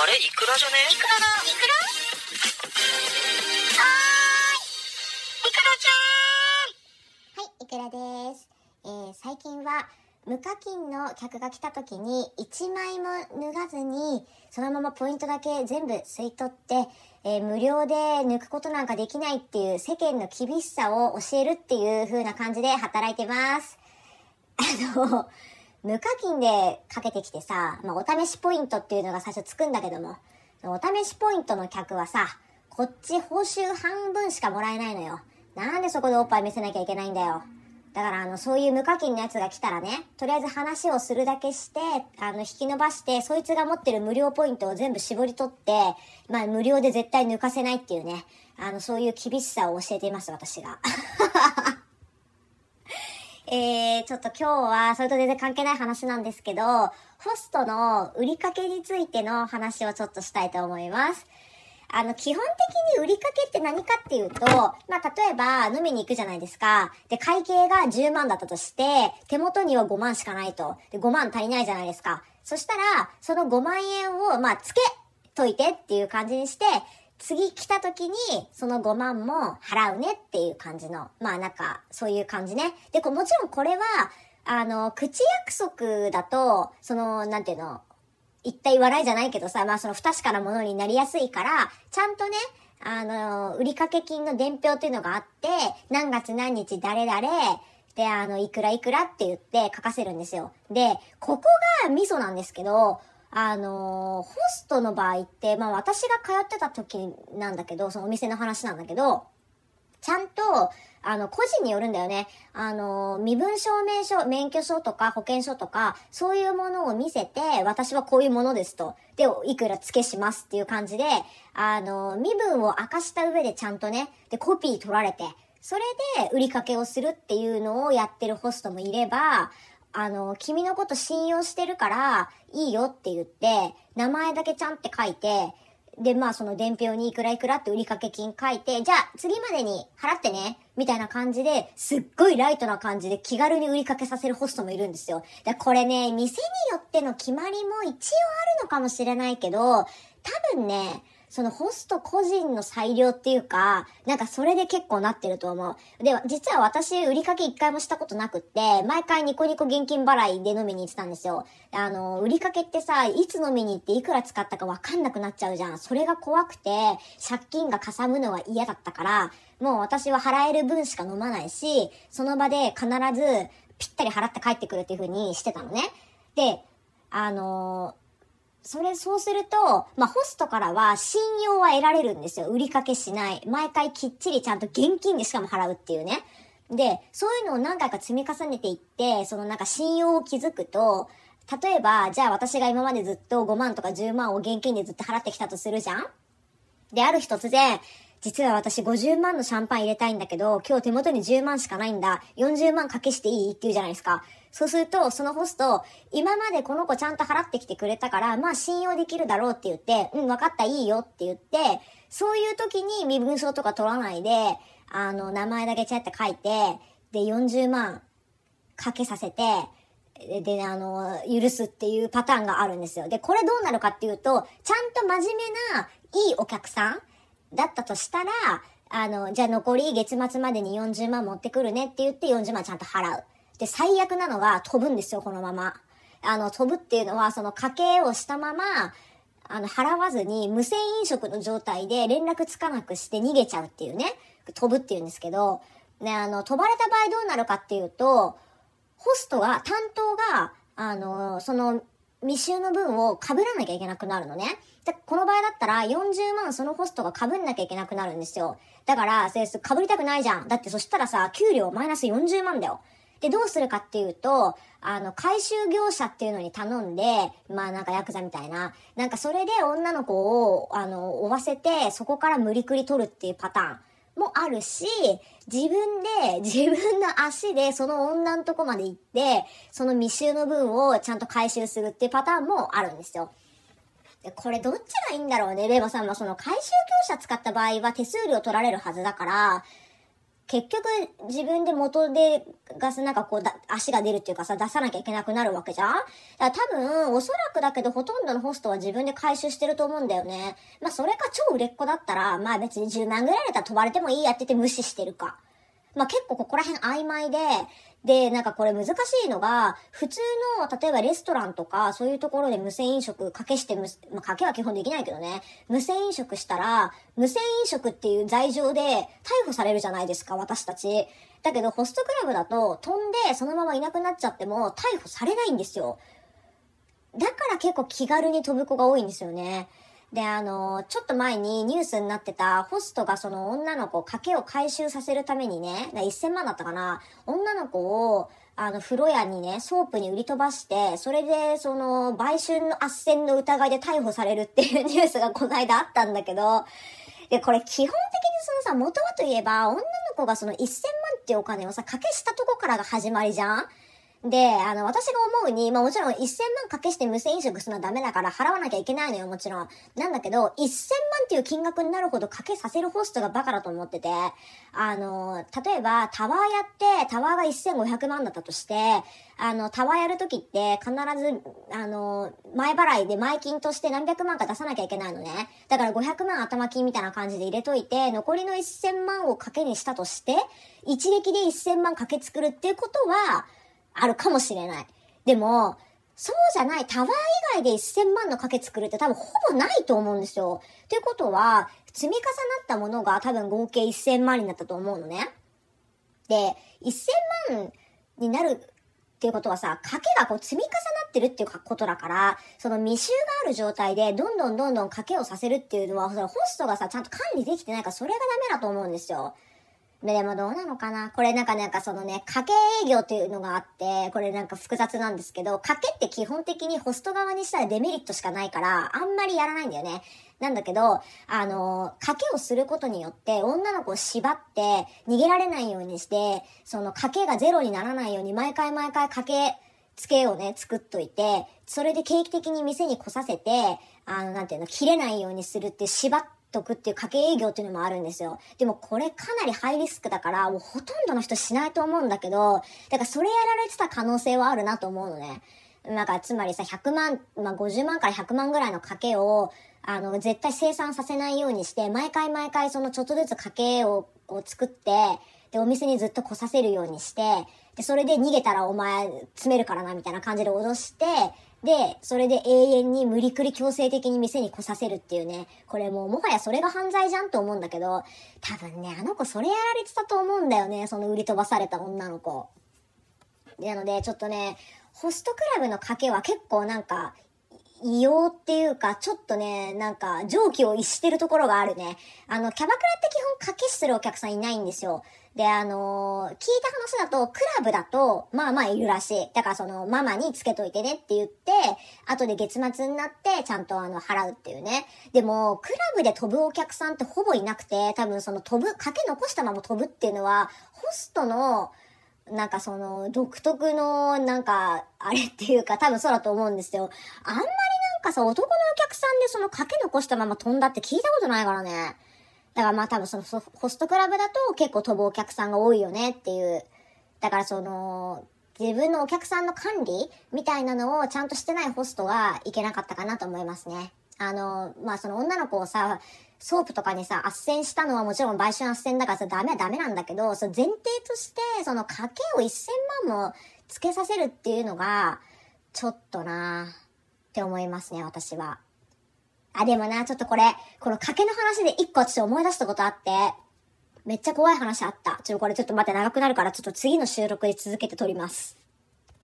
あれ？イクラじゃね？イクラだイクラはーいイクラちゃん！はいイクラです、えー、最近は無課金の客が来た時に1枚も脱がずにそのままポイントだけ全部吸い取って、えー、無料で抜くことなんかできないっていう世間の厳しさを教えるっていう風な感じで働いてます。あの、無課金でかけてきてさ、まあ、お試しポイントっていうのが最初つくんだけども、お試しポイントの客はさ、こっち報酬半分しかもらえないのよ。なんでそこでおっぱい見せなきゃいけないんだよ。だからあの、そういう無課金のやつが来たらね、とりあえず話をするだけして、あの、引き伸ばして、そいつが持ってる無料ポイントを全部絞り取って、まあ、無料で絶対抜かせないっていうね、あの、そういう厳しさを教えています、私が。えー、ちょっと今日はそれと全然関係ない話なんですけど、ホストの売りかけについての話をちょっとしたいと思います。あの、基本的に売りかけって何かっていうと、まあ、例えば飲みに行くじゃないですか。で、会計が10万だったとして、手元には5万しかないと。で、5万足りないじゃないですか。そしたら、その5万円を、まあ、つけといてっていう感じにして、次来た時に、その5万も払うねっていう感じの、まあなんか、そういう感じね。で、こもちろんこれは、あの、口約束だと、その、なんていうの、言った言わないじゃないけどさ、まあその不確かなものになりやすいから、ちゃんとね、あの、売掛金の伝票っていうのがあって、何月何日誰々、で、あの、いくらいくらって言って書かせるんですよ。で、ここがミソなんですけど、あのー、ホストの場合って、まあ私が通ってた時なんだけど、そのお店の話なんだけど、ちゃんと、あの、個人によるんだよね。あの、身分証明書、免許証とか保険証とか、そういうものを見せて、私はこういうものですと。で、いくら付けしますっていう感じで、あの、身分を明かした上でちゃんとね、で、コピー取られて、それで売りかけをするっていうのをやってるホストもいれば、あの、君のこと信用してるから、いいよって言って、名前だけちゃんって書いて、で、まあその伝票にいくらいくらって売掛金書いて、じゃあ次までに払ってね、みたいな感じで、すっごいライトな感じで気軽に売りかけさせるホストもいるんですよ。で、これね、店によっての決まりも一応あるのかもしれないけど、多分ね、そのホスト個人の裁量っていうか、なんかそれで結構なってると思う。で、実は私、売りかけ一回もしたことなくって、毎回ニコニコ現金払いで飲みに行ってたんですよ。あの、売りかけってさ、いつ飲みに行っていくら使ったかわかんなくなっちゃうじゃん。それが怖くて、借金がかさむのは嫌だったから、もう私は払える分しか飲まないし、その場で必ずぴったり払って帰ってくるっていう風にしてたのね。で、あのーそれ、そうすると、まあ、ホストからは信用は得られるんですよ。売りかけしない。毎回きっちりちゃんと現金でしかも払うっていうね。で、そういうのを何回か積み重ねていって、そのなんか信用を築くと、例えば、じゃあ私が今までずっと5万とか10万を現金でずっと払ってきたとするじゃんで、ある日突然、実は私50万のシャンパン入れたいんだけど、今日手元に10万しかないんだ。40万掛けしていい？って言うじゃないですか。そうすると、そのホスト、今までこの子ちゃんと払ってきてくれたから、まあ信用できるだろうって言って、うん、分かった、いいよって言って、そういう時に身分証とか取らないで、あの、名前だけちゃって書いて、で、40万かけさせて、で、あの、許すっていうパターンがあるんですよ。で、これどうなるかっていうと、ちゃんと真面目な、いいお客さんだったとしたら、あの、じゃあ残り月末までに40万持ってくるねって言って40万ちゃんと払う。で、最悪なのが飛ぶんですよ、このまま。あの、飛ぶっていうのは、その家計をしたまま、あの、払わずに無銭飲食の状態で連絡つかなくして逃げちゃうっていうね。飛ぶっていうんですけど、ね、あの、飛ばれた場合どうなるかっていうと、ホストが、担当が、あの、その、未収の分を被らなきゃいけなくなるのね。で、この場合だったら40万そのホストが被んなきゃいけなくなるんですよ。だから、それ被りたくないじゃん。だってそしたらさ、給料マイナス40万だよ。で、どうするかっていうと、あの、回収業者っていうのに頼んで、まあなんかヤクザみたいな、なんかそれで女の子を、あの、追わせて、そこから無理くり取るっていうパターン。もあるし、自分で、自分の足でその女のとこまで行って、その未収の分をちゃんと回収するっていうパターンもあるんですよ。でこれどっちがいいんだろうね。レイバさんはその回収業者使った場合は手数料取られるはずだから、結局自分で元でガスなんかこうだ、足が出るっていうかさ、出さなきゃいけなくなるわけじゃん？だから多分、おそらくだけどほとんどのホストは自分で回収してると思うんだよね。まあそれか超売れっ子だったら、まあ別に10万ぐらいだったら飛ばれてもいいやってて無視してるか。まあ結構ここら辺曖昧で、で、なんかこれ難しいのが、普通の、例えばレストランとか、そういうところで無線飲食、かけしてむ、まあ、かけは基本できないけどね、無線飲食したら、無線飲食っていう罪状で逮捕されるじゃないですか、私たち。だけど、ホストクラブだと、飛んでそのままいなくなっちゃっても、逮捕されないんですよ。だから結構気軽に飛ぶ子が多いんですよね。で、あの、ちょっと前にニュースになってた、ホストがその女の子、賭けを回収させるためにね、1000万だったかな、女の子を、あの、風呂屋にね、ソープに売り飛ばして、それで、その、売春の斡旋の疑いで逮捕されるっていう ニュースがこの間あったんだけど、で、これ基本的にそのさ、元はといえば、女の子がその1000万っていうお金をさ、掛けしたとこからが始まりじゃん。で、あの、私が思うに、まあもちろん1000万掛けして無銭飲食するのはダメだから払わなきゃいけないのよ、もちろん。なんだけど、1000万っていう金額になるほどかけさせるホストがバカだと思ってて、あの、例えばタワーやって、タワーが1500万だったとして、あの、タワーやるときって必ず、あの、前払いで前金として何百万か出さなきゃいけないのね。だから500万頭金みたいな感じで入れといて、残りの1000万をかけにしたとして、一撃で1000万かけ作るっていうことは、あるかもしれない。でも、そうじゃない、タワー以外で1000万の賭け作るって多分ほぼないと思うんですよ。ということは、積み重なったものが多分合計1000万になったと思うのね。で、1000万になるっていうことはさ、賭けがこう積み重なってるっていうことだから、その密集がある状態でどんどんどんどん賭けをさせるっていうのは、そのホストがさ、ちゃんと管理できてないからそれがダメだと思うんですよ。でもどうなのかな？これなんかなんかそのね、家計営業っていうのがあって、これなんか複雑なんですけど、家計って基本的にホスト側にしたらデメリットしかないから、あんまりやらないんだよね。なんだけど、あの、賭けをすることによって、女の子を縛って、逃げられないようにして、その賭けがゼロにならないように、毎回毎回賭け、つけをね、作っといて、それで定期的に店に来させて、あの、なんていうの、切れないようにするって縛っ得っていう家計営業っていうのもあるんですよ。でもこれかなりハイリスクだから、もうほとんどの人しないと思うんだけど、だからそれやられてた可能性はあるなと思うのね。なんか、つまりさ、100万、まあ、50万から100万ぐらいの家計を、あの、絶対生産させないようにして、毎回毎回そのちょっとずつ家計を、を作って、で、お店にずっと来させるようにして、で、それで逃げたらお前詰めるからな、みたいな感じで脅して、で、それで永遠に無理くり強制的に店に来させるっていうね、これもうもはやそれが犯罪じゃんと思うんだけど、多分ね、あの子それやられてたと思うんだよね、その売り飛ばされた女の子。なので、ちょっとね、ホストクラブの賭けは結構なんか、異様っていうか、ちょっとね、なんか、蒸気を逸してるところがあるね。あの、キャバクラって基本賭けするお客さんいないんですよ。で、あのー、聞いた話だと、クラブだと、まあまあいるらしい。だからその、ママにつけといてねって言って、後で月末になって、ちゃんとあの、払うっていうね。でも、クラブで飛ぶお客さんってほぼいなくて、多分その飛ぶ、賭け残したまま飛ぶっていうのは、ホストの、なんかその、独特の、なんか、あれっていうか、多分そうだと思うんですよ。あんまりなんかさ、男のお客さんでその掛け残したまま飛んだって聞いたことないからね。だからまあ多分そのホストクラブだと結構飛ぶお客さんが多いよねっていう。だからその、自分のお客さんの管理みたいなのをちゃんとしてないホストはいけなかったかなと思いますね。あの、まあその女の子をさ、ソープとかにさ、斡旋したのはもちろん売春斡旋だからさ、ダメはダメなんだけど、その前提として、その家計を1000万もつけさせるっていうのが、ちょっとなって思いますね、私は。あ、でもな、ちょっとこれ、この賭けの話で一個私思い出したことあって、めっちゃ怖い話あった。ちょっとこれちょっと待って長くなるから、ちょっと次の収録で続けて撮ります。